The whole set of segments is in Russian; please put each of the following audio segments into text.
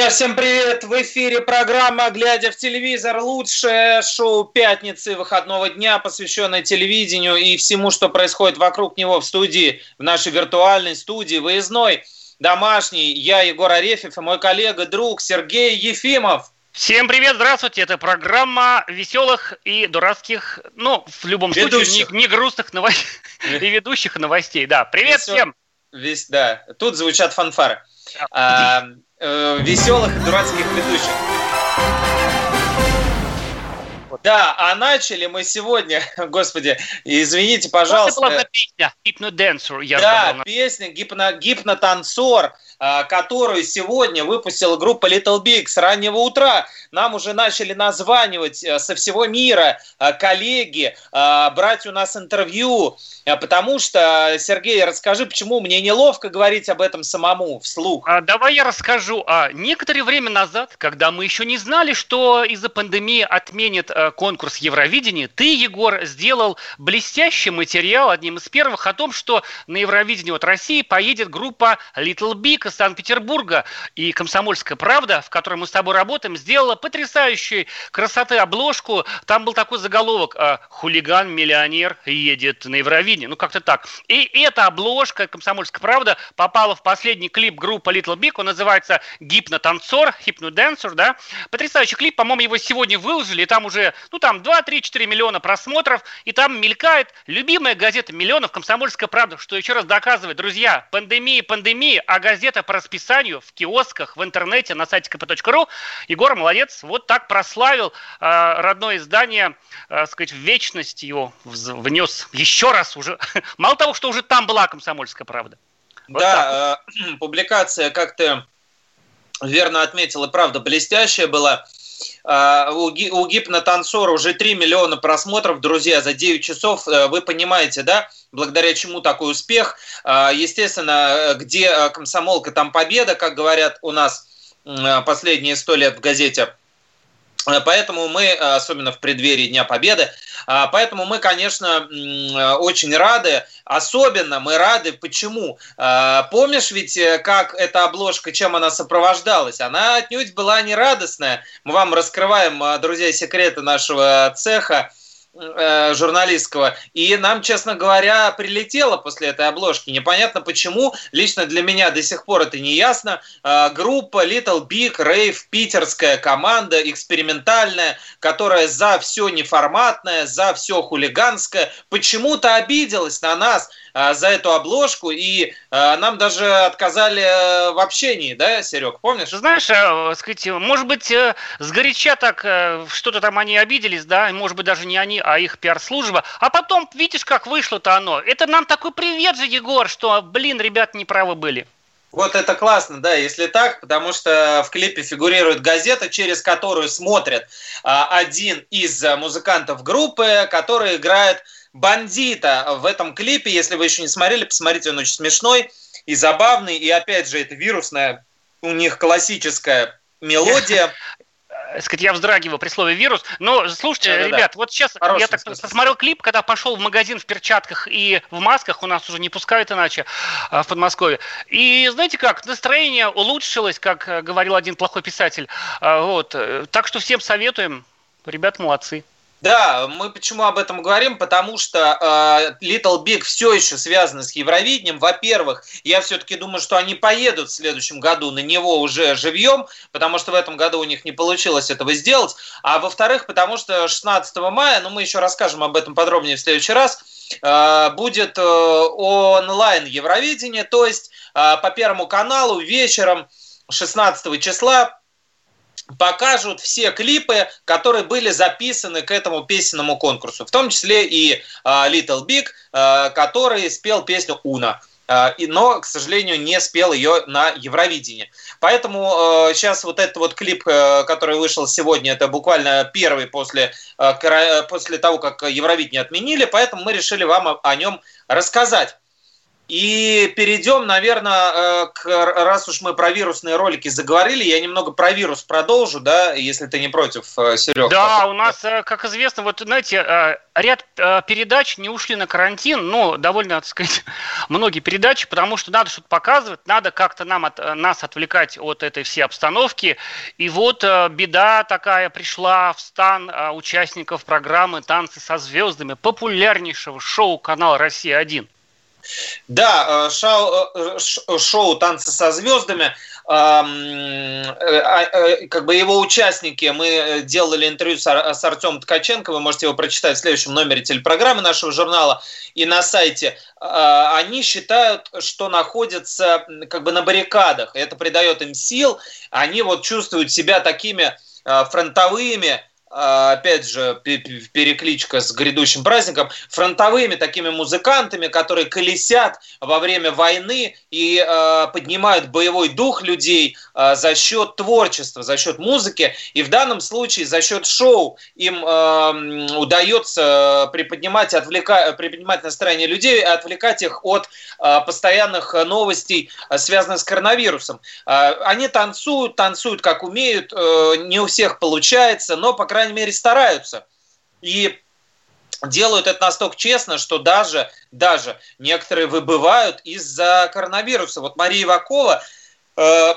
Друзья, всем привет! В эфире программа «Глядя в телевизор» лучшее шоу пятницы выходного дня, посвященное телевидению и всему, что происходит вокруг него в студии, в нашей виртуальной студии, выездной, домашний. Я Егор Арефьев и мой коллега, друг Сергей Ефимов. Всем привет, здравствуйте. Это программа веселых и дурацких, ну, в любом ведущих. случае, не, не грустных новостей и ведущих новостей. Да, привет Весел... всем. Весь, да, тут звучат фанфары. А, э, веселых и дурацких ведущих. Да, а начали мы сегодня, господи, извините, пожалуйста. Это была песня. Я да, забыл. песня гипно, «Гипнотанцор», которую сегодня выпустила группа Little Big с раннего утра. Нам уже начали названивать э, со всего мира э, коллеги, э, брать у нас интервью, потому что, Сергей, расскажи, почему мне неловко говорить об этом самому вслух. А, давай я расскажу. А, некоторое время назад, когда мы еще не знали, что из-за пандемии отменят конкурс Евровидения, ты, Егор, сделал блестящий материал, одним из первых, о том, что на Евровидение от России поедет группа Little Big Санкт-Петербурга. И «Комсомольская правда», в которой мы с тобой работаем, сделала потрясающей красоты обложку. Там был такой заголовок а, «Хулиган-миллионер едет на Евровидение». Ну, как-то так. И эта обложка «Комсомольская правда» попала в последний клип группы Little Big. Он называется «Гипнотанцор», «Hypnodance», да. Потрясающий клип, по-моему, его сегодня выложили. И там уже, ну, там 2-3-4 миллиона просмотров. И там мелькает любимая газета миллионов «Комсомольская правда», что еще раз доказывает, друзья, пандемия, пандемия, а газета это по расписанию в киосках, в интернете, на сайте kp.ru. Егор молодец, вот так прославил э, родное издание, э, сказать, в вечность его внес еще раз уже. Мало того, что уже там была комсомольская правда. Вот да, э, публикация, как ты верно отметил, и правда блестящая была. Uh, у, у гипнотанцора уже 3 миллиона просмотров, друзья, за 9 часов. Uh, вы понимаете, да, благодаря чему такой успех. Uh, естественно, где комсомолка, там победа, как говорят у нас последние 100 лет в газете. Поэтому мы, особенно в преддверии Дня Победы, поэтому мы, конечно, очень рады. Особенно мы рады. Почему? Помнишь ведь, э, как эта обложка, чем она сопровождалась? Она отнюдь была не радостная. Мы вам раскрываем, друзья, секреты нашего цеха Э, журналистского. И нам, честно говоря, прилетело после этой обложки. Непонятно почему. Лично для меня до сих пор это не ясно. Э, группа Little Big Rave, питерская команда, экспериментальная, которая за все неформатное, за все хулиганское, почему-то обиделась на нас за эту обложку, и нам даже отказали в общении, да, Серег, помнишь? Знаешь, сказать, может быть, сгоряча так что-то там они обиделись, да, может быть, даже не они, а их пиар-служба. А потом, видишь, как вышло-то оно. Это нам такой привет же, Егор, что, блин, ребят, неправы были. Вот это классно, да, если так, потому что в клипе фигурирует газета, через которую смотрит а, один из музыкантов группы, который играет бандита в этом клипе. Если вы еще не смотрели, посмотрите, он очень смешной и забавный. И опять же, это вирусная у них классическая мелодия. Э, сказать, я вздрагиваю при слове вирус. Но слушайте, да, ребят, да. вот сейчас Хороший я так смысл. посмотрел клип, когда пошел в магазин в перчатках и в масках, у нас уже не пускают иначе а, в Подмосковье. И знаете как, настроение улучшилось, как э, говорил один плохой писатель. А, вот. Э, так что всем советуем. Ребят, молодцы. Да, мы почему об этом говорим? Потому что э, Little Big все еще связаны с Евровидением. Во-первых, я все-таки думаю, что они поедут в следующем году на него уже живьем, потому что в этом году у них не получилось этого сделать. А во-вторых, потому что 16 мая, ну мы еще расскажем об этом подробнее в следующий раз, э, будет э, онлайн Евровидение, то есть э, по Первому каналу вечером 16 числа покажут все клипы, которые были записаны к этому песенному конкурсу, в том числе и Little Big, uh, который спел песню «Уна». Uh, но, к сожалению, не спел ее на Евровидении. Поэтому uh, сейчас вот этот вот клип, uh, который вышел сегодня, это буквально первый после, после того, как Евровидение отменили, поэтому мы решили вам о, о нем рассказать. И перейдем, наверное, к, раз уж мы про вирусные ролики заговорили, я немного про вирус продолжу, да, если ты не против, Серега. Да, у нас, как известно, вот, знаете, ряд передач не ушли на карантин, но довольно, так сказать, многие передачи, потому что надо что-то показывать, надо как-то нам от, нас отвлекать от этой всей обстановки. И вот беда такая пришла в стан участников программы «Танцы со звездами», популярнейшего шоу канала «Россия-1». Да, э, шоу, э, шоу «Танцы со звездами», э, а, как бы его участники, мы делали интервью с Артемом Ткаченко, вы можете его прочитать в следующем номере телепрограммы нашего журнала и на сайте, они считают, что находятся как бы на баррикадах, это придает им сил, они вот чувствуют себя такими фронтовыми, опять же, перекличка с грядущим праздником, фронтовыми такими музыкантами, которые колесят во время войны и э, поднимают боевой дух людей за счет творчества, за счет музыки. И в данном случае за счет шоу им э, удается приподнимать, отвлека... приподнимать настроение людей отвлекать их от э, постоянных новостей, связанных с коронавирусом. Э, они танцуют, танцуют как умеют, э, не у всех получается, но, по крайней мере, стараются. И делают это настолько честно, что даже, даже некоторые выбывают из-за коронавируса. Вот Мария Ивакова, э, э,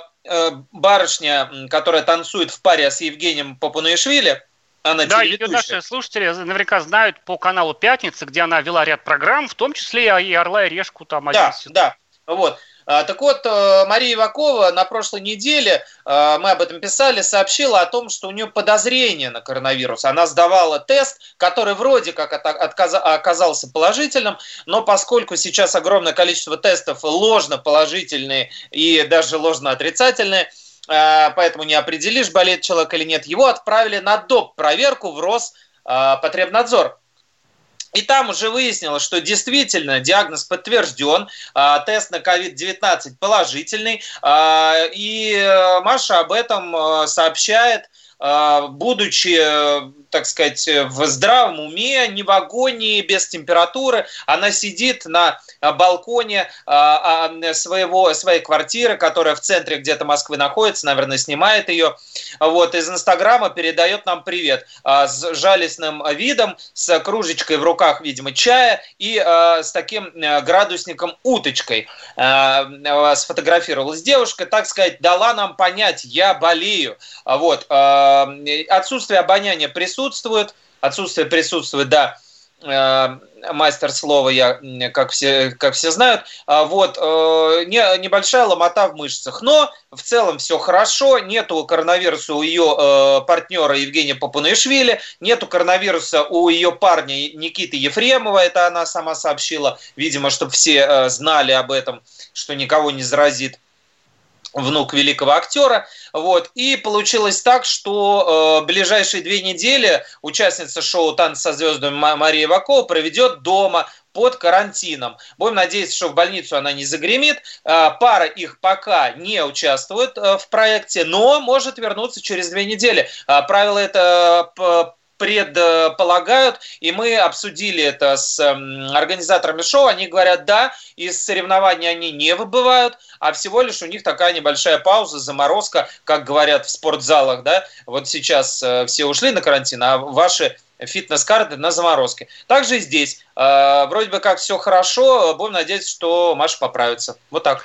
барышня, которая танцует в паре с Евгением Попунаишвили, она да, ее наши слушатели наверняка знают по каналу «Пятница», где она вела ряд программ, в том числе и «Орла и решку» там. Да, да, вот. А, так вот, э, Мария Ивакова на прошлой неделе, э, мы об этом писали, сообщила о том, что у нее подозрение на коронавирус. Она сдавала тест, который вроде как оказался положительным, но поскольку сейчас огромное количество тестов ложно положительные и даже ложно отрицательные, э, поэтому не определишь, болеет человек или нет, его отправили на доп. проверку в Роспотребнадзор. И там уже выяснилось, что действительно диагноз подтвержден, а, тест на COVID-19 положительный, а, и э, Маша об этом э, сообщает а, будучи, э, так сказать, в здравом уме, не в агонии, без температуры, она сидит на а, балконе а, своего, своей квартиры, которая в центре где-то Москвы находится, наверное, снимает ее. Вот, из Инстаграма передает нам привет с жалостным видом, с кружечкой в руках, видимо, чая и с таким э, градусником уточкой сфотографировалась девушка, так сказать, дала нам понять, я болею. Вот, Э, отсутствие обоняния присутствует, отсутствие присутствует, да, э, мастер слова, я, как все, как все знают. А вот, э, не, небольшая ломота в мышцах. Но в целом все хорошо. Нету коронавируса у ее партнера Евгения Попунышвили. Нету коронавируса у ее парня Никиты Ефремова. Это она сама сообщила. Видимо, чтобы все знали об этом, что никого не заразит внук великого актера. Вот. И получилось так, что э, ближайшие две недели участница шоу «Танцы со звездами» Мария Вакова проведет дома под карантином. Будем надеяться, что в больницу она не загремит. Э, пара их пока не участвует э, в проекте, но может вернуться через две недели. Э, правило это предполагают, и мы обсудили это с организаторами шоу, они говорят, да, из соревнований они не выбывают, а всего лишь у них такая небольшая пауза, заморозка, как говорят в спортзалах, да, вот сейчас э, все ушли на карантин, а ваши фитнес-карты на заморозке. Также и здесь. Э, вроде бы как все хорошо, будем надеяться, что Маша поправится. Вот так.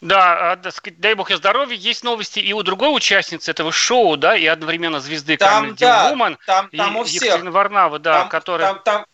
Да, а, дай бог ей здоровья. Есть новости и у другой участницы этого шоу, да, и одновременно звезды там, Comedy да, Woman, там, там и у всех. Варнава, да, там, которая... Там, там,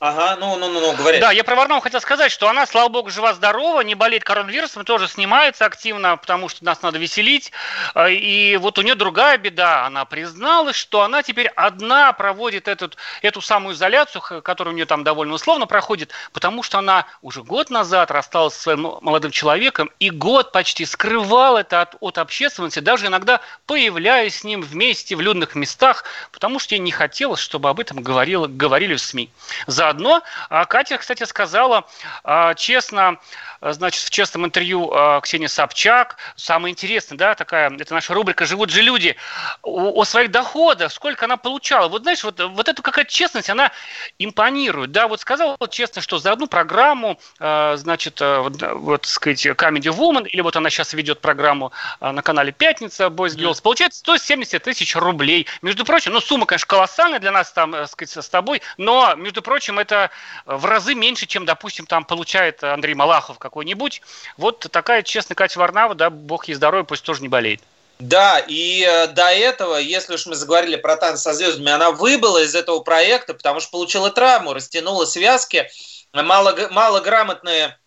Ага, ну, ну, ну, ну, говори. Да, я про Варнаву хотел сказать, что она, слава богу, жива-здорова, не болеет коронавирусом, тоже снимается активно, потому что нас надо веселить. А, и вот у нее другая беда. Она призналась, что она теперь одна проводит этот, эту самую изоляцию, которая у нее там довольно условно проходит, потому что она уже год назад рассталась со своим молодым человеком и год почти скрывала это от, от общественности, даже иногда появляясь с ним вместе в людных местах, потому что ей не хотелось, чтобы об этом говорило, говорили в СМИ. За заодно а, Катя, кстати, сказала а, честно, Э, значит, в честном интервью э, Ксения Собчак. Самое интересное, да, такая, это наша рубрика «Живут же люди» о, о своих доходах, сколько она получала. Вот знаешь, вот, вот эта какая-то честность, она импонирует, да, вот сказала честно, что за одну программу, э, значит, вот, вот, сказать, Comedy Woman, или вот она сейчас ведет программу на канале «Пятница», Boys Girls, mm. получается 170 тысяч рублей. Между прочим, ну, сумма, конечно, колоссальная для нас там, сказать, с тобой, но, между прочим, это в разы меньше, чем, допустим, там получает Андрей Малахов, какой-нибудь. Вот такая честная Катя Варнава, да, бог ей здоровья, пусть тоже не болеет. Да, и э, до этого, если уж мы заговорили про танцы со звездами, она выбыла из этого проекта, потому что получила травму, растянула связки. Мало, малограмотные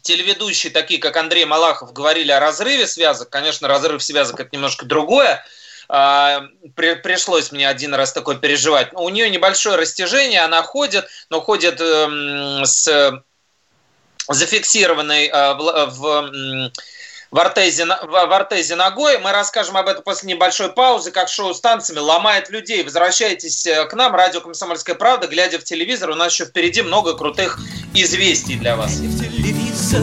телеведущие, такие как Андрей Малахов, говорили о разрыве связок. Конечно, разрыв связок это немножко другое. А, при, пришлось мне один раз такое переживать. У нее небольшое растяжение, она ходит, но ходит эм, с зафиксированной э, в, в в артезе, в артезе ногой. Мы расскажем об этом после небольшой паузы, как шоу с танцами ломает людей. Возвращайтесь э, к нам, радио «Комсомольская правда», глядя в телевизор. У нас еще впереди много крутых известий для вас. Телевизор,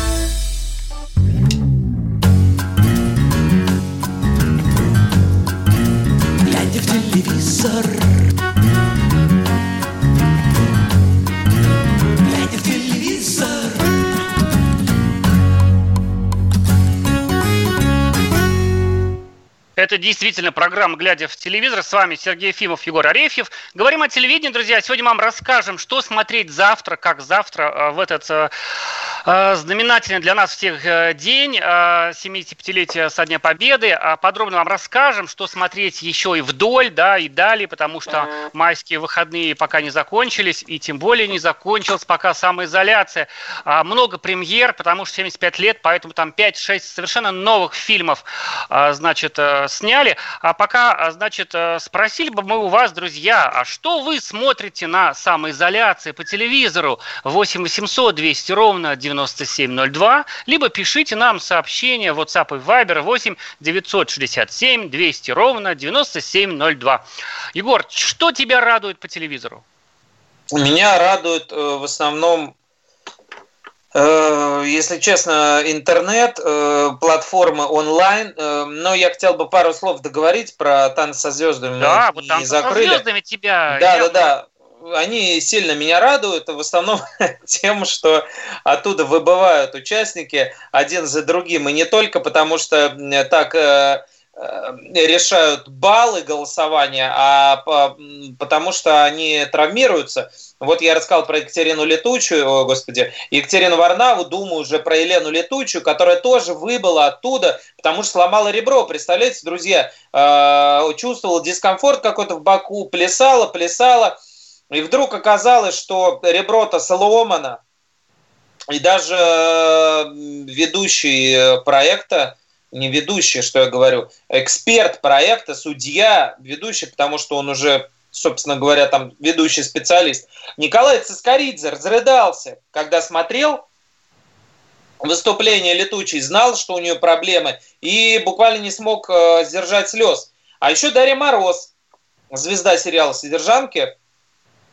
Это действительно программа «Глядя в телевизор». С вами Сергей Ефимов, Егор Арефьев. Говорим о телевидении, друзья. Сегодня мы вам расскажем, что смотреть завтра, как завтра э, в этот э, э, знаменательный для нас всех день, 75-летия со Дня Победы. А подробно вам расскажем, что смотреть еще и вдоль, да, и далее, потому что майские выходные пока не закончились, и тем более не закончилась пока самоизоляция. А много премьер, потому что 75 лет, поэтому там 5-6 совершенно новых фильмов, значит, сняли. А пока, а, значит, э, спросили бы мы у вас, друзья, а что вы смотрите на самоизоляции по телевизору? 8 800 200 ровно 9702, либо пишите нам сообщение в WhatsApp и Viber 8 967 200 ровно 9702. Егор, что тебя радует по телевизору? Меня радует э, в основном если честно, интернет, э, платформы онлайн. Э, но я хотел бы пару слов договорить про танцы со звездами. Да, вот танцы со звездами тебя. Да, да, да. Они сильно меня радуют, в основном тем, что оттуда выбывают участники один за другим. И не только потому, что так решают баллы голосования, а потому что они травмируются. Вот я рассказал про Екатерину Летучую, о, господи, Екатерину Варнаву, думаю уже про Елену Летучую, которая тоже выбыла оттуда, потому что сломала ребро. Представляете, друзья, э, чувствовала дискомфорт какой-то в боку, плясала, плясала, и вдруг оказалось, что ребро-то сломано, и даже ведущий проекта, не ведущий, что я говорю, эксперт проекта, судья, ведущий, потому что он уже собственно говоря, там ведущий специалист, Николай Цискоридзе разрыдался, когда смотрел выступление летучей, знал, что у нее проблемы, и буквально не смог э, сдержать слез. А еще Дарья Мороз, звезда сериала «Содержанки»,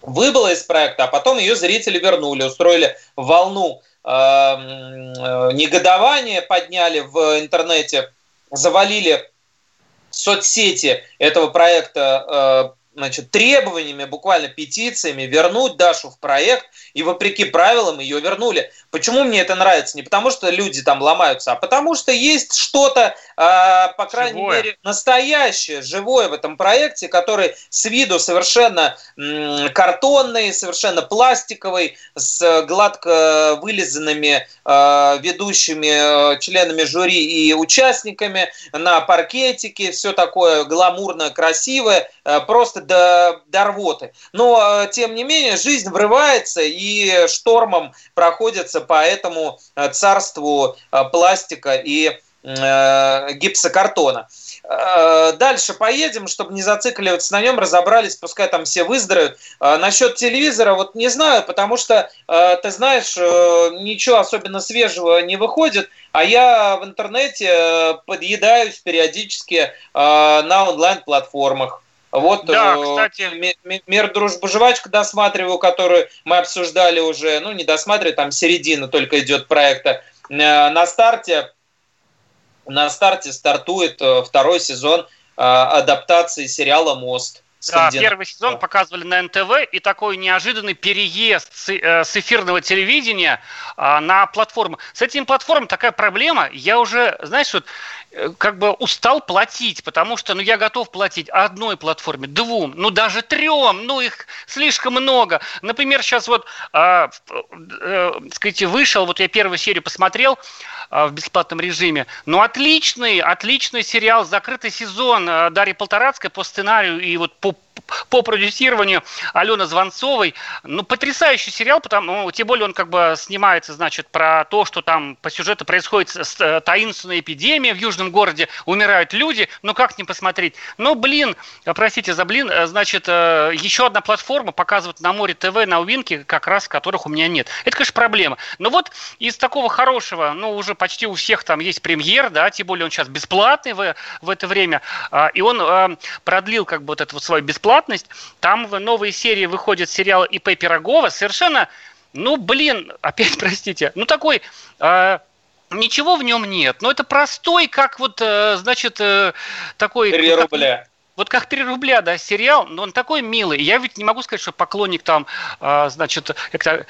выбыла из проекта, а потом ее зрители вернули, устроили волну э, э, негодования, подняли в интернете, завалили соцсети этого проекта значит, требованиями, буквально петициями вернуть Дашу в проект, и вопреки правилам ее вернули. Почему мне это нравится? Не потому, что люди там ломаются, а потому что есть что-то, э, по крайней живое. мере, настоящее, живое в этом проекте, который с виду совершенно м, картонный, совершенно пластиковый, с гладко вылизанными э, ведущими э, членами жюри и участниками на паркетике, все такое гламурно, красивое, просто до, до рвоты. Но, э, тем не менее, жизнь врывается и штормом проходится по этому э, царству пластика и гипсокартона. Дальше поедем, чтобы не зацикливаться на нем, разобрались, пускай там все выздоровеют. Насчет телевизора, вот не знаю, потому что, ты знаешь, ничего особенно свежего не выходит, а я в интернете подъедаюсь периодически на онлайн-платформах. Вот да, э, кстати. «Мир, дружба, жвачка» досматриваю, которую мы обсуждали уже, ну, не досматриваю, там середина только идет проекта. Э, на старте, на старте стартует э, второй сезон адаптации сериала «Мост». Да, первый сезон показывали на НТВ, и такой неожиданный переезд с, эфирного телевидения на платформу. С этим платформой такая проблема. Я уже, знаешь, вот как бы устал платить, потому что ну, я готов платить одной платформе, двум, ну даже трем, ну их слишком много. Например, сейчас вот, э, э, сказать, вышел, вот я первую серию посмотрел э, в бесплатном режиме, ну отличный, отличный сериал, закрытый сезон э, Дарьи Полторацкой по сценарию и вот по по продюсированию Алены Звонцовой. Ну, потрясающий сериал, потому, ну, тем более он как бы снимается, значит, про то, что там по сюжету происходит э, таинственная эпидемия в южном городе, умирают люди, ну как не посмотреть? Ну, блин, простите за блин, э, значит, э, еще одна платформа показывает на море ТВ, на Увинке, как раз которых у меня нет. Это, конечно, проблема. Но вот из такого хорошего, ну, уже почти у всех там есть премьер, да, тем более он сейчас бесплатный в, в это время, а, и он продлил как бы вот эту вот свою бесплатность бесплатность. Там в новые серии выходит сериал ИП Пирогова. Совершенно, ну, блин, опять простите, ну, такой... Э, Ничего в нем нет, но это простой, как вот, э, значит, э, такой... 3 рубля. Вот как 3 рубля, да, сериал, но он такой милый. Я ведь не могу сказать, что поклонник там, а, значит, это,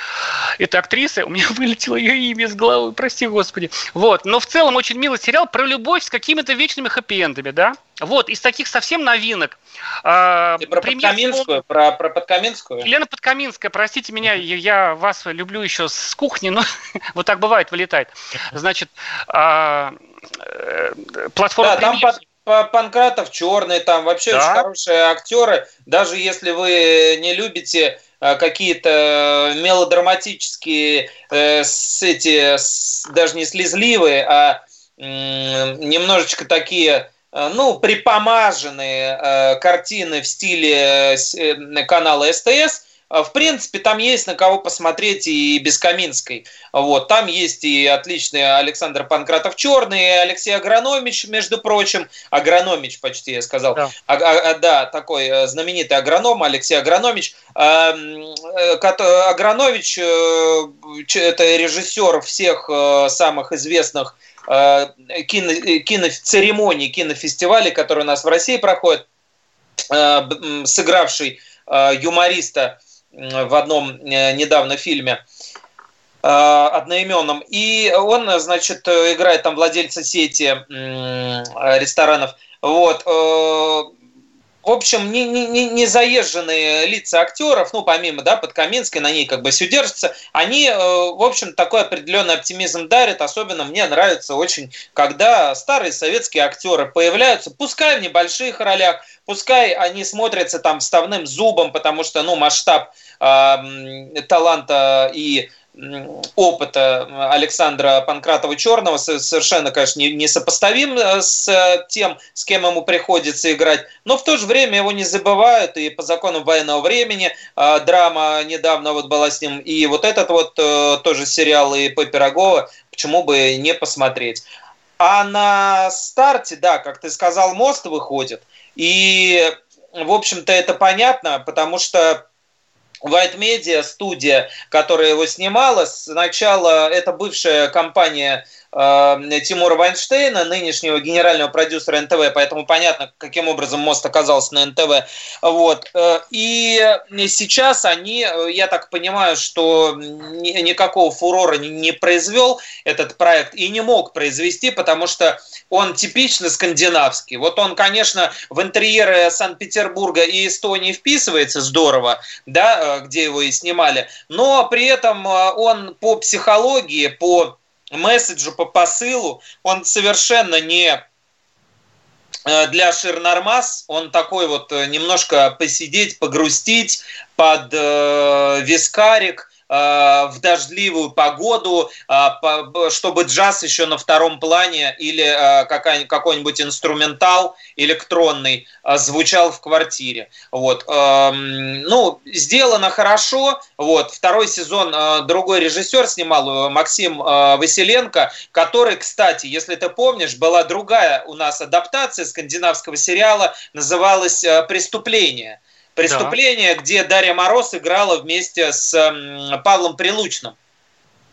это актриса, у меня вылетело ее имя из головы, прости господи. Вот, но в целом очень милый сериал про любовь с какими-то вечными хэппи-эндами, да. Вот, из таких совсем новинок. А, Ты про премьер, Подкаминскую, про, про Подкаминскую? Елена Подкаминская, простите меня, я, вас люблю еще с кухни, но вот так бывает, вылетает. Значит, а, э, платформа да, премьер... там, Панкратов черный, там вообще да? очень хорошие актеры. Даже если вы не любите э, какие-то мелодраматические, э, с эти, с, даже не слезливые, а э, немножечко такие, э, ну, припомаженные э, картины в стиле э, канала СТС – а, в принципе, там есть на кого посмотреть и без Каминской. Вот, там есть и отличный Александр Панкратов Черный, Алексей Агрономич, между прочим. Агрономич почти, я сказал. Да, а, а, да такой э, знаменитый агроном Алексей Агрономич. А, э, Агранович э, – это режиссер всех самых известных кино, киноцеремоний, кинофестивалей, которые у нас в России проходят, сыгравший юмориста в одном э, недавно фильме э, одноименном. И он, значит, играет там владельца сети ресторанов. Вот. Э, общем, не, не, не заезженные лица актеров, ну, помимо, да, под Каминской, на ней как бы все держится, они, в общем, такой определенный оптимизм дарят. Особенно мне нравится очень, когда старые советские актеры появляются, пускай в небольших ролях, пускай они смотрятся там вставным зубом, потому что, ну, масштаб э, таланта и опыта Александра Панкратова Черного совершенно, конечно, несопоставим э, с тем, с кем ему приходится играть, но в то же время его не забывают, и по законам военного времени э, драма недавно вот была с ним, и вот этот вот э, тоже сериал и по Пирогова, почему бы не посмотреть. А на старте, да, как ты сказал, мост выходит, и, в общем-то, это понятно, потому что White Media, студия, которая его снимала, сначала это бывшая компания э, Тимура Вайнштейна, нынешнего генерального продюсера НТВ, поэтому понятно, каким образом мост оказался на НТВ. Вот. Э, и сейчас они, я так понимаю, что никакого фурора не произвел этот проект и не мог произвести, потому что он типично скандинавский. Вот он, конечно, в интерьеры Санкт-Петербурга и Эстонии вписывается здорово, да, э, где его и снимали, но при этом э, он по психологии, по месседжу, по посылу, он совершенно не э, для Ширнармас, он такой вот немножко посидеть, погрустить под э, вискарик, Э, в дождливую погоду, э, чтобы джаз еще на втором плане или э, какой-нибудь инструментал электронный звучал в квартире. Вот. Эм, ну, сделано хорошо. Вот. Второй сезон другой режиссер снимал, Максим Василенко, который, кстати, если ты помнишь, была другая у нас адаптация скандинавского сериала, называлась «Преступление». Преступление, да. где Дарья Мороз играла вместе с Павлом Прилучным.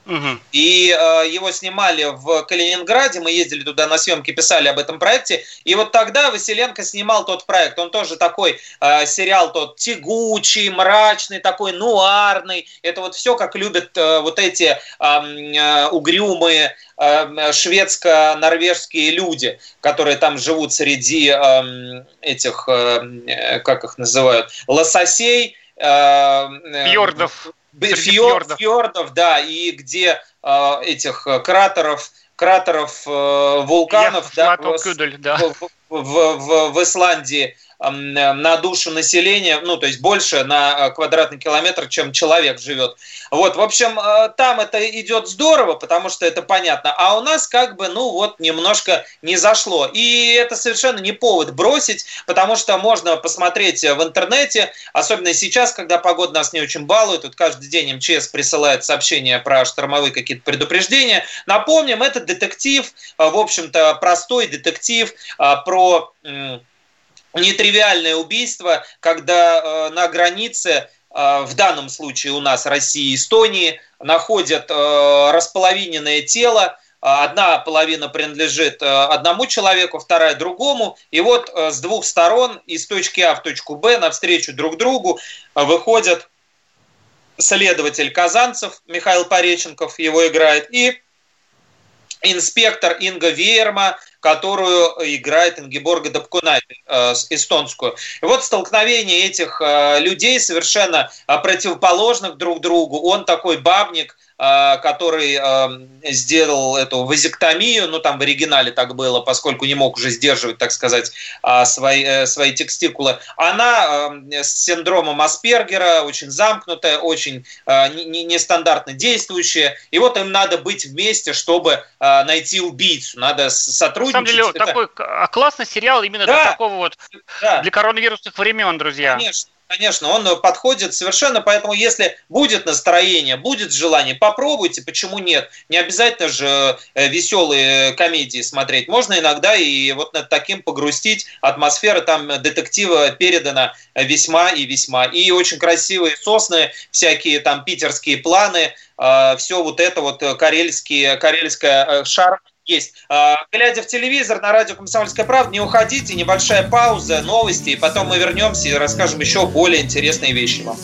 Угу. И э, его снимали в Калининграде, мы ездили туда на съемки, писали об этом проекте. И вот тогда Василенко снимал тот проект. Он тоже такой э, сериал тот тягучий, мрачный, такой нуарный. Это вот все, как любят э, вот эти э, угрюмые э, шведско-норвежские люди, которые там живут среди э, этих, э, как их называют, лососей. Э, Фьордов. Фьордов. фьордов, да, и где э, этих кратеров, кратеров э, вулканов, да, в, да. В, в, в, в Исландии на душу населения, ну, то есть больше на э, квадратный километр, чем человек живет. Вот, в общем, э, там это идет здорово, потому что это понятно, а у нас как бы, ну, вот немножко не зашло. И это совершенно не повод бросить, потому что можно посмотреть в интернете, особенно сейчас, когда погода нас не очень балует, тут каждый день МЧС присылает сообщения про штормовые какие-то предупреждения. Напомним, это детектив, э, в общем-то, простой детектив про нетривиальное убийство, когда э, на границе, э, в данном случае у нас России и Эстонии, находят э, располовиненное тело, Одна половина принадлежит одному человеку, вторая другому. И вот с двух сторон, из точки А в точку Б, навстречу друг другу, выходят следователь Казанцев, Михаил Пореченков его играет, и инспектор Инга Верма, которую играет Ингеборга Дапкунайте, э, эстонскую. И вот столкновение этих э, людей совершенно э, противоположных друг другу. Он такой бабник, который сделал эту вазектомию, ну там в оригинале так было, поскольку не мог уже сдерживать, так сказать, свои, свои текстикулы, она с синдромом Аспергера, очень замкнутая, очень нестандартно действующая, и вот им надо быть вместе, чтобы найти убийцу, надо сотрудничать. На самом деле, такой классный сериал именно да, для такого вот, да. для коронавирусных времен, друзья. Конечно. Конечно, он подходит совершенно, поэтому если будет настроение, будет желание, попробуйте, почему нет? Не обязательно же э, веселые комедии смотреть, можно иногда и вот над таким погрустить. Атмосфера там детектива передана весьма и весьма. И очень красивые сосны, всякие там питерские планы, э, все вот это вот карельские, карельская э, шар есть. А, глядя в телевизор на радио «Комсомольская правда», не уходите, небольшая пауза, новости, и потом мы вернемся и расскажем еще более интересные вещи вам.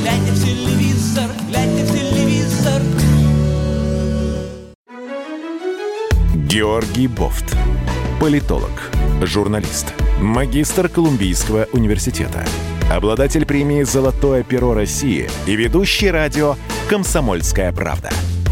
Глядя в телевизор, глядя в телевизор. Георгий Бофт. Политолог, журналист, магистр Колумбийского университета, обладатель премии «Золотое перо России» и ведущий радио «Комсомольская правда»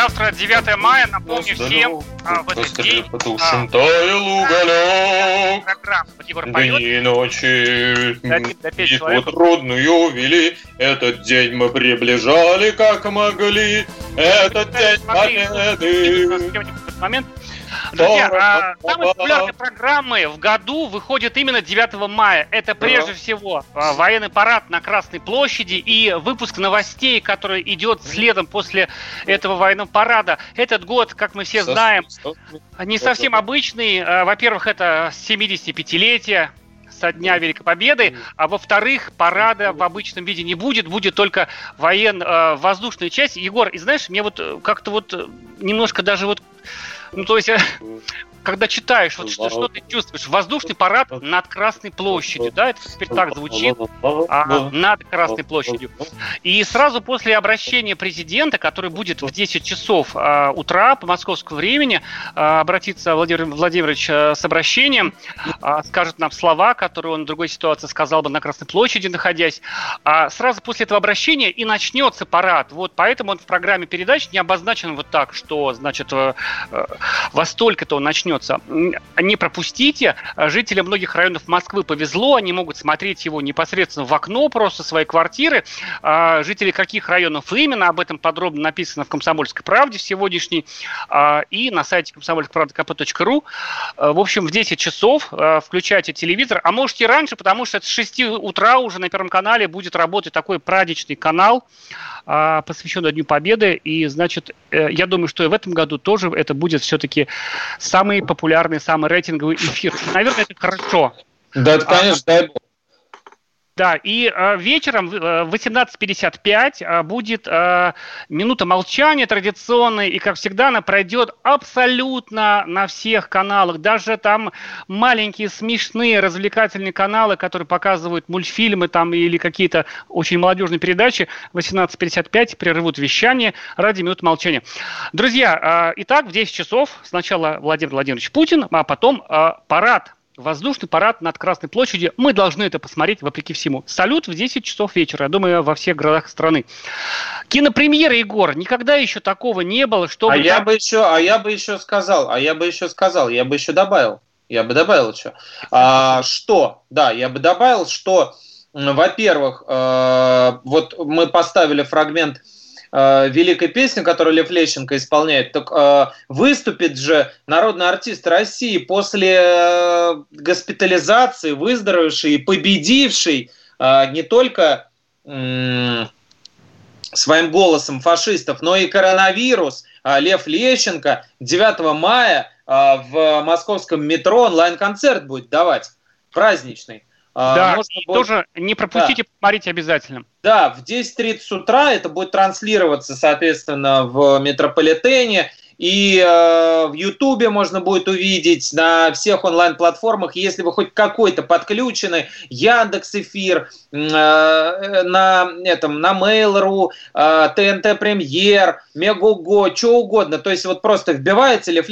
завтра 9 мая, напомню всем, а, в этот день... Потушен а, таял уголек, программа, вот Егор Дни ночи, битву трудную вели, этот день мы приближали, как могли, этот день победы. Момент Друзья, а самые популярные программы в году выходят именно 9 мая. Это прежде всего а, военный парад на Красной площади и выпуск новостей, который идет следом после этого военного парада. Этот год, как мы все знаем, не совсем обычный. А, во-первых, это 75-летие со дня Великой Победы, а во-вторых, парада в обычном виде не будет, будет только военно-воздушная э, часть. Егор, и знаешь, мне вот э, как-то вот э, немножко даже вот ну, то есть, э, когда читаешь, вот что, что ты чувствуешь? Воздушный парад над Красной площадью, да, это теперь так звучит, а, над Красной площадью. И сразу после обращения президента, который будет в 10 часов а, утра по московскому времени, а, обратиться Владимир Владимирович а, с обращением, а, скажет нам слова, которые он в другой ситуации сказал бы на Красной площади, находясь. А сразу после этого обращения и начнется парад. Вот поэтому он в программе передач не обозначен вот так, что, значит, э, э, во столько-то он начнет начнется. Не пропустите. Жителям многих районов Москвы повезло, они могут смотреть его непосредственно в окно просто своей квартиры. А, жители каких районов именно, об этом подробно написано в «Комсомольской правде» сегодняшней а, и на сайте комсомольская.правда.кп.ру. А, в общем, в 10 часов включайте телевизор, а можете раньше, потому что с 6 утра уже на Первом канале будет работать такой праздничный канал, посвященный Дню Победы. И, значит, э, я думаю, что и в этом году тоже это будет все-таки самый самый популярный, самый рейтинговый эфир. Наверное, это хорошо. Да, это, конечно, дай бог. Да, и э, вечером в э, 18.55 э, будет э, минута молчания традиционная, и, как всегда, она пройдет абсолютно на всех каналах. Даже там маленькие, смешные, развлекательные каналы, которые показывают мультфильмы там или какие-то очень молодежные передачи, в 18.55 прервут вещание ради минуты молчания. Друзья, э, итак, в 10 часов сначала Владимир Владимирович Путин, а потом э, парад воздушный парад над Красной площадью. Мы должны это посмотреть, вопреки всему. Салют в 10 часов вечера, я думаю, во всех городах страны. Кинопремьера, Егор, никогда еще такого не было, чтобы... А так... я бы еще, а я бы еще сказал, а я бы еще сказал, я бы еще добавил, я бы добавил еще, а, что, да, я бы добавил, что, во-первых, э, вот мы поставили фрагмент э, великой песни, которую Лев Лещенко исполняет, так э, выступит же народный артист России после э, госпитализации, выздоровевший и победивший э, не только э, своим голосом фашистов, но и коронавирус. Э, Лев Лещенко 9 мая э, в московском метро онлайн-концерт будет давать, праздничный. А, да, Можно будет... тоже не пропустите, да. посмотрите обязательно. Да, в 10.30 утра это будет транслироваться, соответственно, в метрополитене. И э, в Ютубе можно будет увидеть на всех онлайн-платформах, если вы хоть какой-то подключены, Яндекс Эфир, э, на этом, на Mail.ru, э, ТНТ Премьер, Мегого, что угодно. То есть вот просто вбиваете Лев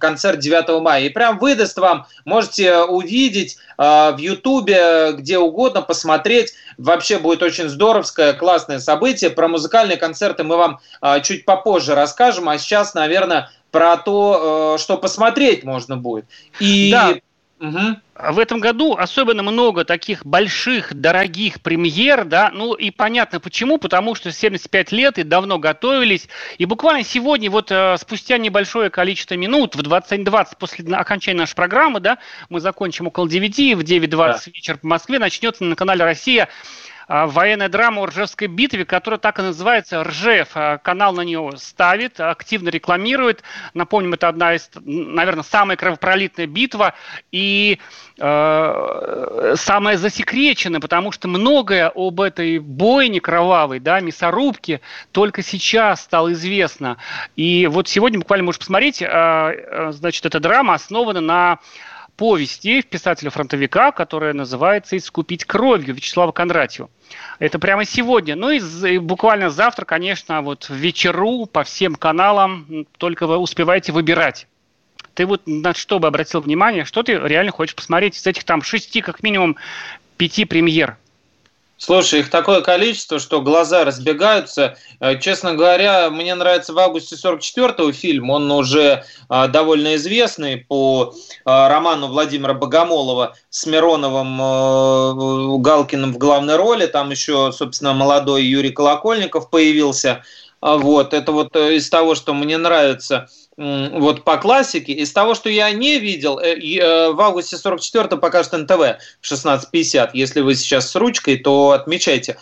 концерт 9 мая и прям выдаст вам, можете увидеть э, в Ютубе, где угодно, посмотреть. Вообще будет очень здоровское, классное событие. Про музыкальные концерты мы вам э, чуть попозже расскажем, а сейчас, наверное, про то, э, что посмотреть можно будет. И да. Угу. В этом году особенно много таких больших, дорогих премьер, да, ну и понятно почему, потому что 75 лет и давно готовились, и буквально сегодня, вот э, спустя небольшое количество минут, в 21.20 после окончания нашей программы, да, мы закончим около 9, в 9.20 да. вечера по Москве, начнется на канале «Россия» А, военная драма о Ржевской битве, которая так и называется Ржев. А, канал на нее ставит, активно рекламирует. Напомним, это одна из, наверное, самая кровопролитная битва и э, самая засекреченная, потому что многое об этой бойне кровавой, да, мясорубке только сейчас стало известно. И вот сегодня буквально можешь посмотреть, э, значит, эта драма основана на повести писателя-фронтовика, которая называется «Искупить кровью» Вячеслава Кондратьева. Это прямо сегодня. Ну и, буквально завтра, конечно, вот в вечеру по всем каналам только вы успеваете выбирать. Ты вот на что бы обратил внимание, что ты реально хочешь посмотреть из этих там шести, как минимум, пяти премьер? Слушай, их такое количество, что глаза разбегаются. Э, честно говоря, мне нравится в августе 44-го фильм. Он уже а, довольно известный по а, роману Владимира Богомолова с Мироновым а, Галкиным в главной роли. Там еще, собственно, молодой Юрий Колокольников появился. Вот, это вот из того, что мне нравится вот по классике. Из того, что я не видел, э, э, в августе 44 покажет НТВ в 16.50. Если вы сейчас с ручкой, то отмечайте.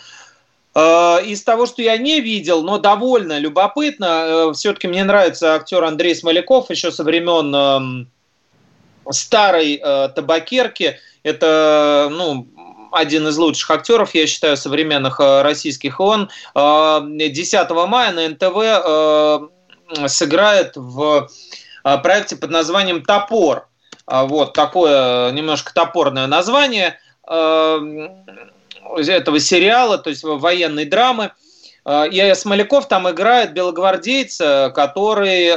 Э, из того, что я не видел, но довольно любопытно, все-таки мне нравится актер Андрей Смоляков еще со времен эм, старой табакерки. Это, ну, один из лучших актеров, я считаю, современных российских. Он 10 мая на НТВ сыграет в а, проекте под названием «Топор». А, вот такое немножко топорное название а, этого сериала, то есть военной драмы. И Смоляков там играет белогвардейца, который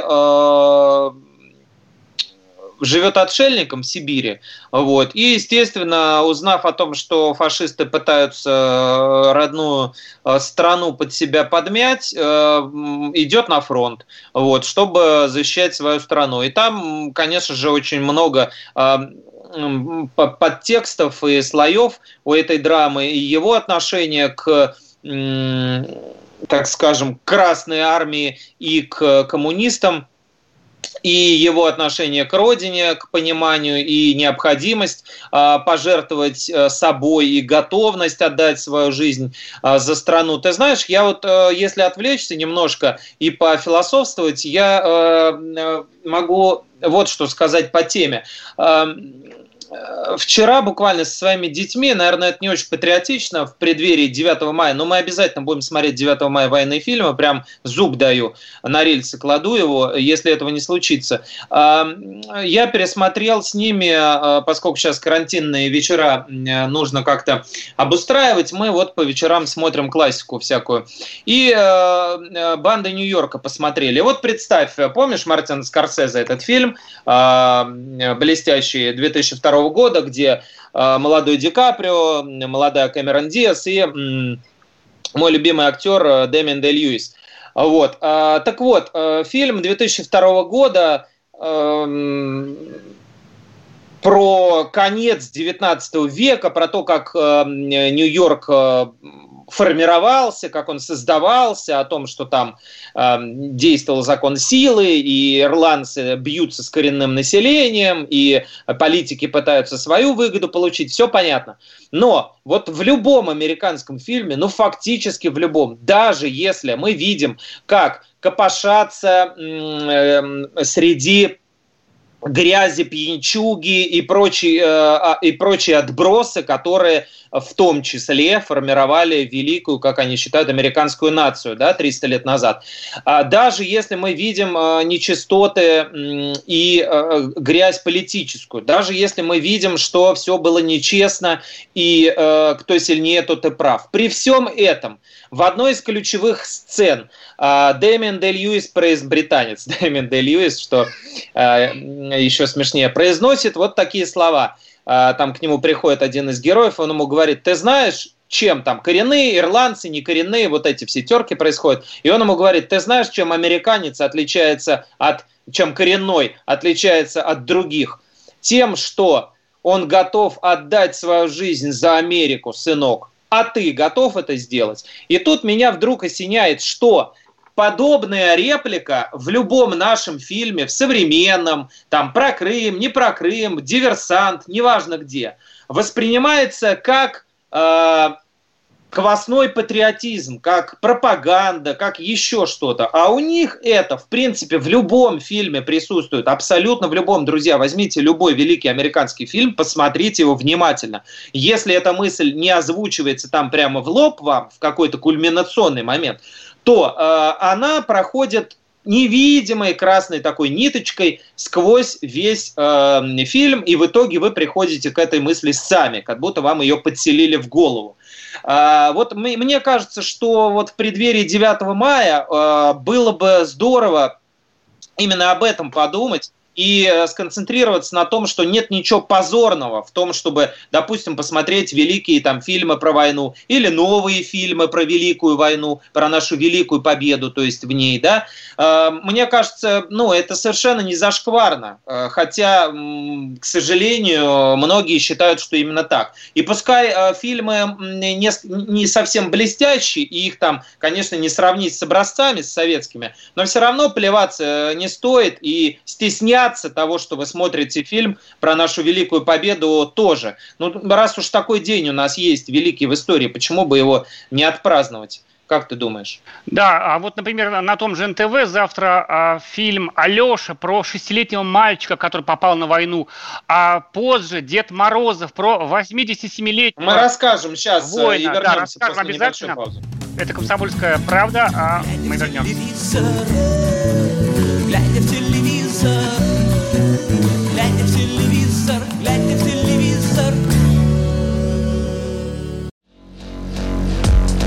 живет отшельником в Сибири. Вот. И, естественно, узнав о том, что фашисты пытаются э, родную э, страну под себя подмять, э, идет на фронт, вот, чтобы защищать свою страну. И там, конечно же, очень много подтекстов и слоев у этой драмы, и его отношение к так скажем, Красной армии и к коммунистам – и его отношение к родине, к пониманию и необходимость а, пожертвовать э, собой и готовность отдать свою жизнь а, за страну. Ты знаешь, я вот, э, если отвлечься немножко и пофилософствовать, я э, могу вот что сказать по теме вчера буквально со своими детьми, наверное, это не очень патриотично в преддверии 9 мая, но мы обязательно будем смотреть 9 мая военные фильмы, прям зуб даю, на рельсы кладу его, если этого не случится. Я пересмотрел с ними, а, поскольку сейчас карантинные вечера нужно как-то обустраивать, мы вот по вечерам смотрим классику всякую. И а, а, «Банда Нью-Йорка» посмотрели. Вот представь, помнишь Мартин Скорсезе этот фильм, блестящий 2002 года, где э, молодой Ди Каприо, молодая Кэмерон Диас и мой любимый актер э, Дэмин Де Льюис. Вот. А, так вот, э, фильм 2002 года эм, про конец 19 века, про то, как Нью-Йорк формировался, как он создавался, о том, что там э, действовал закон силы, и ирландцы бьются с коренным населением, и политики пытаются свою выгоду получить, все понятно. Но вот в любом американском фильме, ну фактически в любом, даже если мы видим, как копошатся э, среди грязи, пьянчуги и прочие, э, и прочие отбросы, которые в том числе формировали великую, как они считают, американскую нацию да, 300 лет назад. А даже если мы видим э, нечистоты и э, грязь политическую, даже если мы видим, что все было нечестно и кто сильнее, тот и прав. При всем этом в одной из ключевых сцен Дэмин Де Льюис, британец Дэмин Де Льюис, что еще смешнее, произносит вот такие слова. А, там к нему приходит один из героев, он ему говорит, ты знаешь, чем там коренные, ирландцы, не коренные, вот эти все терки происходят. И он ему говорит, ты знаешь, чем американец отличается от, чем коренной отличается от других? Тем, что он готов отдать свою жизнь за Америку, сынок. А ты готов это сделать? И тут меня вдруг осеняет, что подобная реплика в любом нашем фильме, в современном, там про Крым, не про Крым, диверсант, неважно где, воспринимается как э, квасной патриотизм, как пропаганда, как еще что-то. А у них это, в принципе, в любом фильме присутствует, абсолютно в любом. Друзья, возьмите любой великий американский фильм, посмотрите его внимательно. Если эта мысль не озвучивается там прямо в лоб вам, в какой-то кульминационный момент, то э, она проходит невидимой красной такой ниточкой сквозь весь э, фильм, и в итоге вы приходите к этой мысли сами, как будто вам ее подселили в голову. Э, вот мне кажется, что вот в преддверии 9 мая э, было бы здорово именно об этом подумать, и э, сконцентрироваться на том, что нет ничего позорного в том, чтобы, допустим, посмотреть великие там фильмы про войну или новые фильмы про Великую войну, про нашу великую победу, то есть в ней, да. Э, мне кажется, ну, это совершенно не зашкварно, э, хотя, к сожалению, многие считают, что именно так. И пускай фильмы не, совсем блестящие, и их там, конечно, не сравнить с образцами, с советскими, но все равно плеваться не стоит и стесняться бояться того, что вы смотрите фильм про нашу великую победу тоже. Ну, раз уж такой день у нас есть, великий в истории, почему бы его не отпраздновать? Как ты думаешь? Да, а вот, например, на том же НТВ завтра а, фильм Алеша про шестилетнего мальчика, который попал на войну, а позже Дед Морозов про 87-летнего Мы расскажем сейчас э, воина. и вернемся да, расскажем обязательно. Это «Комсомольская правда», а мы вернемся.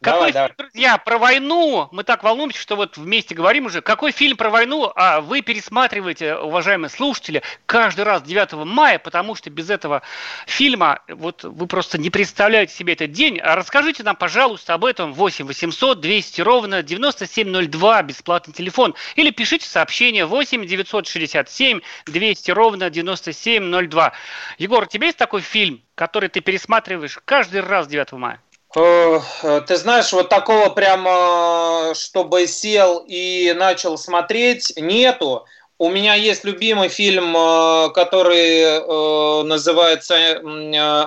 Какой давай, фильм, давай. друзья, про войну? Мы так волнуемся, что вот вместе говорим уже. Какой фильм про войну а вы пересматриваете, уважаемые слушатели, каждый раз 9 мая, потому что без этого фильма вот вы просто не представляете себе этот день. А расскажите нам, пожалуйста, об этом 8 800 200 ровно 9702, бесплатный телефон. Или пишите сообщение 8 967 200 ровно 9702. Егор, у тебя есть такой фильм, который ты пересматриваешь каждый раз 9 мая? Э, ты знаешь, вот такого прямо, чтобы сел и начал смотреть, нету. У меня есть любимый фильм, э, который э, называется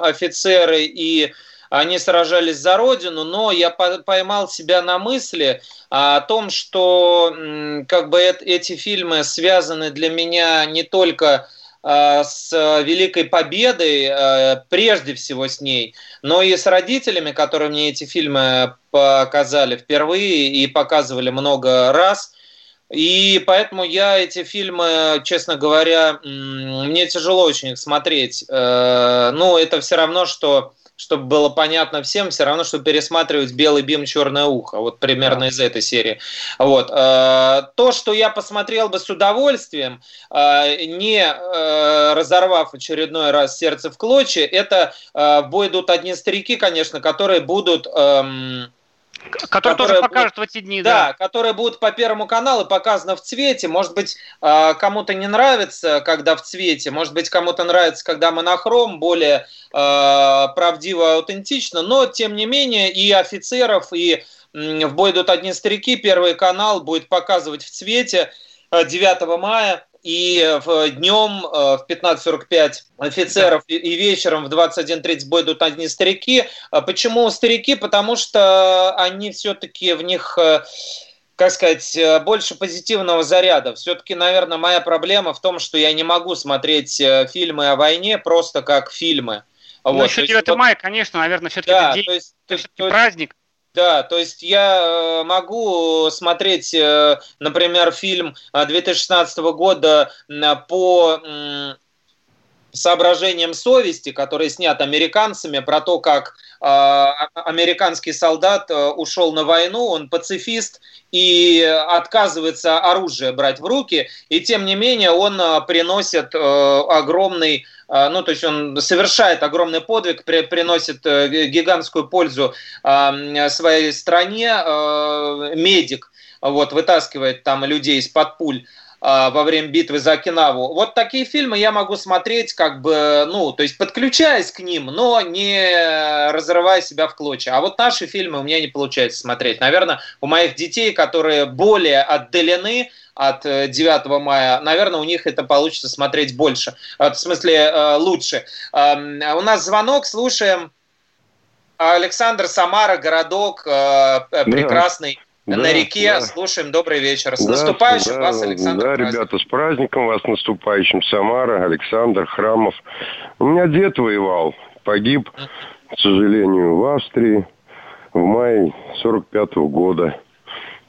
«Офицеры», и они сражались за родину, но я поймал себя на мысли о том, что как бы эти фильмы связаны для меня не только с Э, с Великой Победой, э, прежде всего с ней, но и с родителями, которые мне эти фильмы показали впервые и показывали много раз. И поэтому я эти фильмы, честно говоря, мне тяжело очень их смотреть. Э, ну, это все равно, что чтобы было понятно всем, все равно, что пересматривать «Белый бим, черное ухо», вот примерно да. из этой серии. Вот. Э, то, что я посмотрел бы с удовольствием, э, не э, разорвав очередной раз сердце в клочья, это в бой идут одни старики, конечно, которые будут эм, Которые, тоже покажут в эти дни, да. Да, которые будут по Первому каналу показаны в цвете. Может быть, а, кому-то не нравится, когда в цвете. Может быть, кому-то нравится, когда монохром, более а, правдиво, аутентично. Но, тем не менее, и офицеров, и в бой идут одни старики. Первый канал будет показывать в цвете 9 а, мая и в днем э, в 15.45 офицеров да. и вечером в 21.30 бой идут одни старики. А почему старики? Потому что они все-таки в них э, как сказать, э, больше позитивного заряда. Все-таки, наверное, моя проблема в том, что я не могу смотреть фильмы о войне просто как фильмы. Ну, вот. еще 9 вот, мая, конечно, наверное, все-таки да, день, то есть, все-таки праздник. Да, то есть я э, могу смотреть, э, например, фильм 2016 э, года по соображением совести, который снят американцами, про то, как э, американский солдат э, ушел на войну, он пацифист и отказывается оружие брать в руки, и тем не менее он э, приносит э, огромный э, ну, то есть он совершает огромный подвиг, при, приносит гигантскую пользу э, своей стране, э, медик, вот, вытаскивает там людей из-под пуль. А, во время битвы за Окинаву. Вот такие фильмы я могу смотреть, как бы, ну, то есть подключаясь к ним, но не разрывая себя в клочья. А вот наши фильмы у меня не получается смотреть. Наверное, у моих детей, которые более отдалены от 9 э, мая, наверное, у них это получится смотреть больше, в смысле э, лучше. У нас звонок, слушаем. Александр Самара, городок э, прекрасный. Да да, на реке. Да. Слушаем. Добрый вечер. С да, наступающим да, вас, Александр. Да, праздник. ребята, с праздником вас наступающим. Самара, Александр Храмов. У меня дед воевал. Погиб, к сожалению, в Австрии в мае 45 -го года.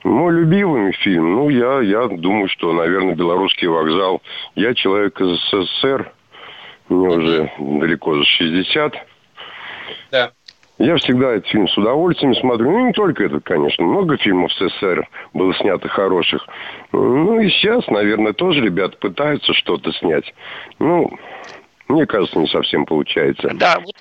Мой любимый фильм, ну, я, я думаю, что, наверное, «Белорусский вокзал». Я человек из СССР, мне уже далеко за 60. Я всегда этот фильм с удовольствием смотрю. Ну, не только этот, конечно. Много фильмов в СССР было снято хороших. Ну, и сейчас, наверное, тоже ребята пытаются что-то снять. Ну, мне кажется, не совсем получается. Да, вот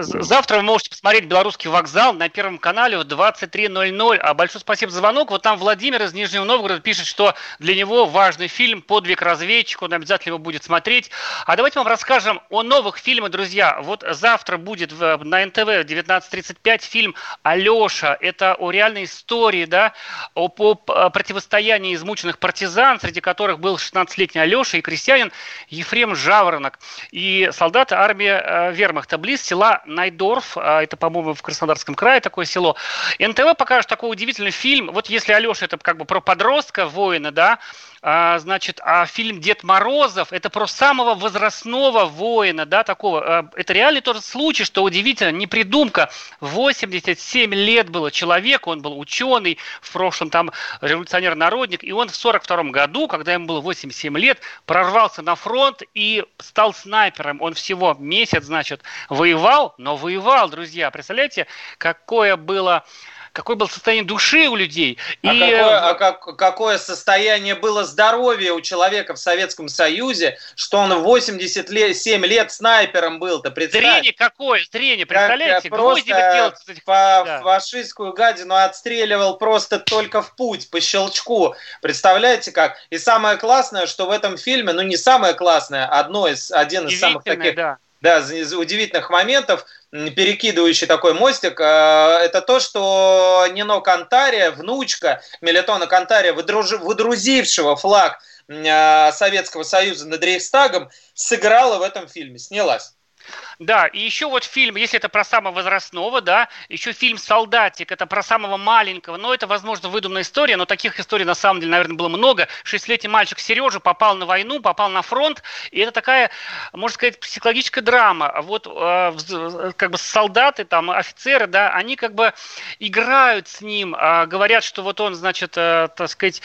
завтра вы можете посмотреть «Белорусский вокзал» на Первом канале в 23.00. А большое спасибо за звонок. Вот там Владимир из Нижнего Новгорода пишет, что для него важный фильм «Подвиг разведчика». Он обязательно его будет смотреть. А давайте вам расскажем о новых фильмах, друзья. Вот завтра будет на НТВ в 19.35 фильм «Алеша». Это о реальной истории, да, о, о противостоянии измученных партизан, среди которых был 16-летний Алеша и крестьянин Ефрем Жаворонок. И солдаты армии э, вермахта близ села Найдорф, э, это, по-моему, в Краснодарском крае такое село. НТВ покажет такой удивительный фильм. Вот если Алеша это как бы про подростка, воина, да, а, значит, а фильм «Дед Морозов» – это про самого возрастного воина, да, такого. А, это реальный тот случай, что удивительно, не придумка. 87 лет было человеку, он был ученый, в прошлом там революционер-народник, и он в 42 году, когда ему было 87 лет, прорвался на фронт и стал снайпером. Он всего месяц, значит, воевал, но воевал, друзья. Представляете, какое было какое было состояние души у людей. А, и... какое, а как, какое состояние было здоровья у человека в Советском Союзе, что он 87 лет снайпером был-то, Зрение какое, зрение, представляете? Как, просто делать, по да. фашистскую гадину отстреливал просто только в путь, по щелчку. Представляете как? И самое классное, что в этом фильме, ну не самое классное, одно из, один из самых таких... Да да, удивительных моментов, перекидывающий такой мостик, э, это то, что Нино Кантария, внучка Мелитона Кантария, выдрузившего флаг э, Советского Союза над Рейхстагом, сыграла в этом фильме, снялась. Да, и еще вот фильм, если это про самого возрастного, да, еще фильм «Солдатик», это про самого маленького, но это, возможно, выдуманная история, но таких историй, на самом деле, наверное, было много. Шестилетний мальчик Сережа попал на войну, попал на фронт, и это такая, можно сказать, психологическая драма. Вот э, как бы солдаты, там, офицеры, да, они как бы играют с ним, э, говорят, что вот он, значит, э, так сказать,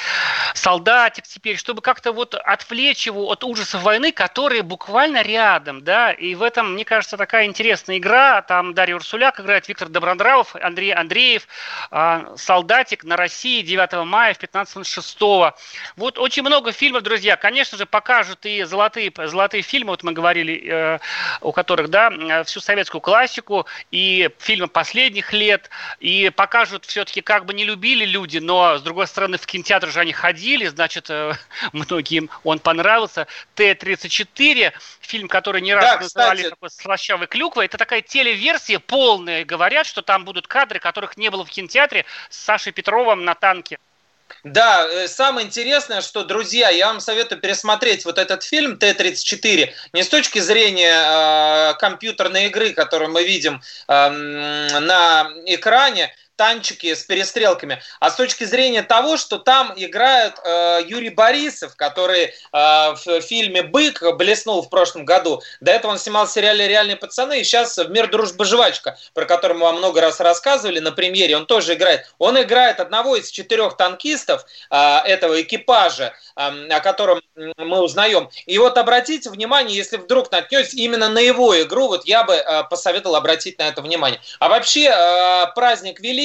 солдатик теперь, чтобы как-то вот отвлечь его от ужасов войны, которые буквально рядом, да, и в этом, мне кажется, такая интересная игра. Там Дарья Урсуляк играет, Виктор Добронравов, Андрей Андреев, а, «Солдатик» на России 9 мая в 15.06. Вот очень много фильмов, друзья. Конечно же, покажут и золотые, золотые фильмы, вот мы говорили, э, у которых, да, всю советскую классику, и фильмы последних лет, и покажут все-таки, как бы не любили люди, но, с другой стороны, в кинотеатр же они ходили, значит, э, многим он понравился. Т-34, фильм, который не раз да, называли кстати... такой слащавой клюквой. Это такая телеверсия полная. Говорят, что там будут кадры, которых не было в кинотеатре с Сашей Петровым на танке. Да, э, самое интересное, что, друзья, я вам советую пересмотреть вот этот фильм Т-34 не с точки зрения э, компьютерной игры, которую мы видим э, на экране, танчики с перестрелками, а с точки зрения того, что там играет э, Юрий Борисов, который э, в фильме «Бык» блеснул в прошлом году. До этого он снимал в сериале «Реальные пацаны», и сейчас в «Мир, дружба, жвачка», про который мы вам много раз рассказывали на премьере, он тоже играет. Он играет одного из четырех танкистов э, этого экипажа, э, о котором мы узнаем. И вот обратите внимание, если вдруг наткнетесь именно на его игру, вот я бы э, посоветовал обратить на это внимание. А вообще, э, праздник великий,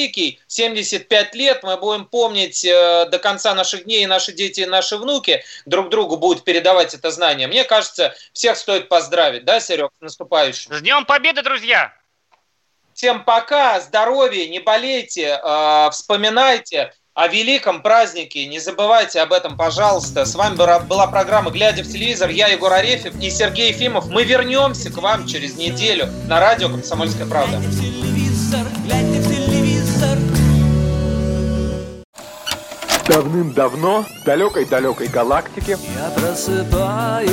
75 лет, мы будем помнить э, до конца наших дней, и наши дети, и наши внуки друг другу будут передавать это знание. Мне кажется, всех стоит поздравить, да, Серег, с наступающим. С Днем Победы, друзья! Всем пока, здоровья, не болейте, э, вспоминайте о великом празднике. Не забывайте об этом, пожалуйста. С вами была программа «Глядя в телевизор». Я Егор Арефьев и Сергей Ефимов. Мы вернемся к вам через неделю на радио «Комсомольская правда». Давным-давно в далекой-далекой галактике Я просыпаюсь.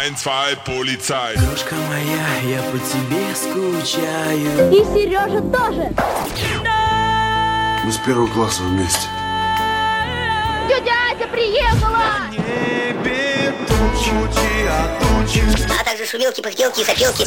Ein, zwei, полицай. Дружка моя, я по тебе скучаю. И Сережа тоже. Мы с первого класса вместе. Тетя Ася приехала! Небе тучи, а тучи. А также шумелки, пыхтелки и сопелки